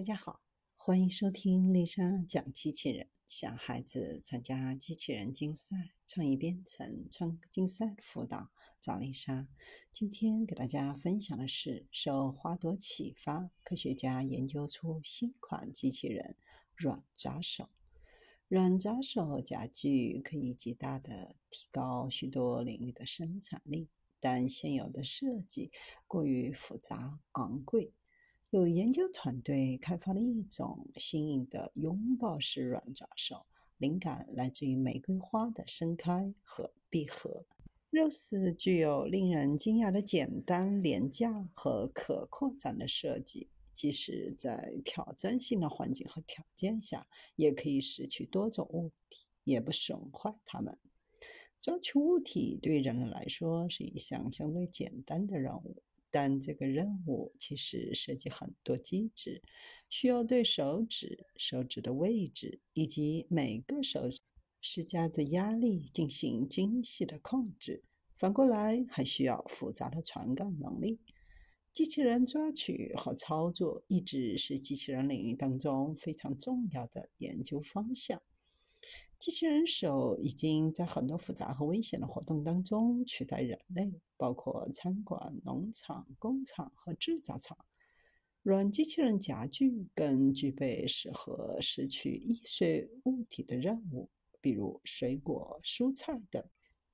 大家好，欢迎收听丽莎讲机器人。小孩子参加机器人竞赛、创意编程、创竞赛辅导，找丽莎。今天给大家分享的是，受花朵启发，科学家研究出新款机器人——软抓手。软抓手夹具可以极大的提高许多领域的生产力，但现有的设计过于复杂、昂贵。有研究团队开发了一种新颖的拥抱式软爪手，灵感来自于玫瑰花的盛开和闭合。Rose 具有令人惊讶的简单、廉价和可扩展的设计，即使在挑战性的环境和条件下，也可以拾取多种物体，也不损坏它们。抓取物体对人类来说是一项相对简单的任务。但这个任务其实涉及很多机制，需要对手指、手指的位置以及每个手指施加的压力进行精细的控制。反过来，还需要复杂的传感能力。机器人抓取和操作一直是机器人领域当中非常重要的研究方向。机器人手已经在很多复杂和危险的活动当中取代人类，包括餐馆、农场、工厂和制造厂。软机器人夹具更具备适合拾取易碎物体的任务，比如水果、蔬菜等。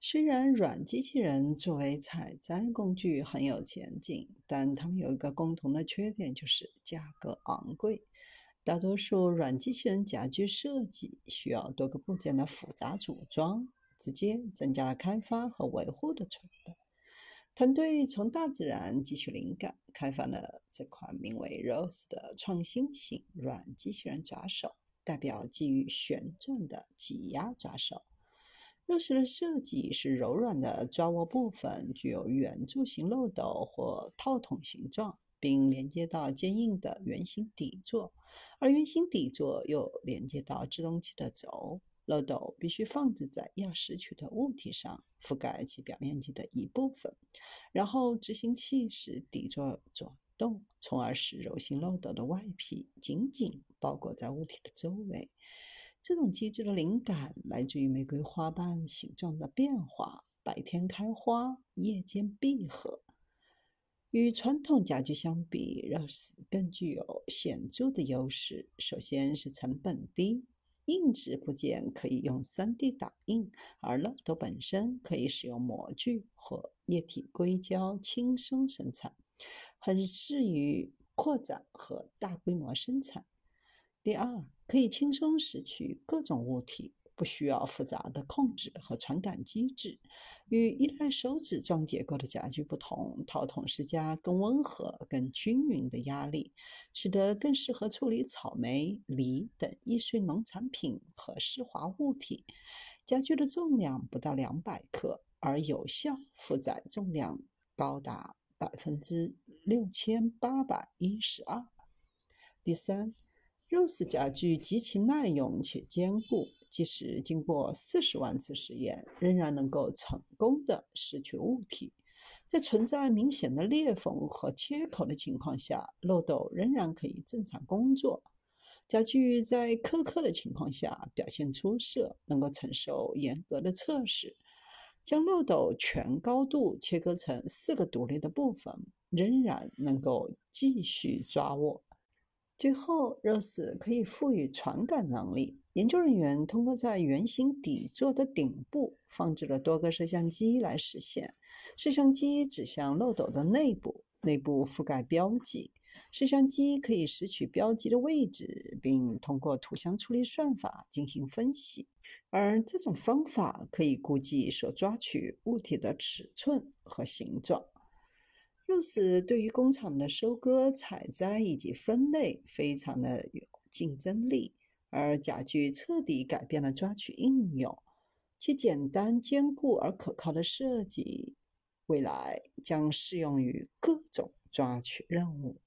虽然软机器人作为采摘工具很有前景，但它们有一个共同的缺点，就是价格昂贵。大多数软机器人夹具设计需要多个部件的复杂组装，直接增加了开发和维护的成本。团队从大自然汲取灵感，开发了这款名为 Rose 的创新型软机器人抓手，代表基于旋转的挤压抓手。Rose 的设计是柔软的抓握部分具有圆柱形漏斗或套筒形状。并连接到坚硬的圆形底座，而圆形底座又连接到制动器的轴。漏斗必须放置在要拾取的物体上，覆盖其表面积的一部分，然后执行器使底座转动，从而使柔性漏斗的外皮紧紧包裹在物体的周围。这种机制的灵感来自于玫瑰花瓣形状的变化：白天开花，夜间闭合。与传统家具相比，Rose 更具有显著的优势。首先是成本低，硬质部件可以用 3D 打印，而漏斗本身可以使用模具或液体硅胶轻松生产，很适于扩展和大规模生产。第二，可以轻松拾取各种物体。不需要复杂的控制和传感机制。与依赖手指状结构的夹具不同，套筒施加更温和、更均匀的压力，使得更适合处理草莓、梨等易碎农产品和湿滑物体。夹具的重量不到两百克，而有效负载重量高达百分之六千八百一十二。第三，Rose 夹具极其耐用且坚固。即使经过四十万次实验，仍然能够成功的拾取物体。在存在明显的裂缝和切口的情况下，漏斗仍然可以正常工作。家具在苛刻的情况下表现出色，能够承受严格的测试。将漏斗全高度切割成四个独立的部分，仍然能够继续抓握。最后，Rose 可以赋予传感能力。研究人员通过在圆形底座的顶部放置了多个摄像机来实现。摄像机指向漏斗的内部，内部覆盖标记。摄像机可以拾取标记的位置，并通过图像处理算法进行分析。而这种方法可以估计所抓取物体的尺寸和形状。Rose 对于工厂的收割、采摘以及分类非常的有竞争力。而甲具彻底改变了抓取应用，其简单、坚固而可靠的设计，未来将适用于各种抓取任务。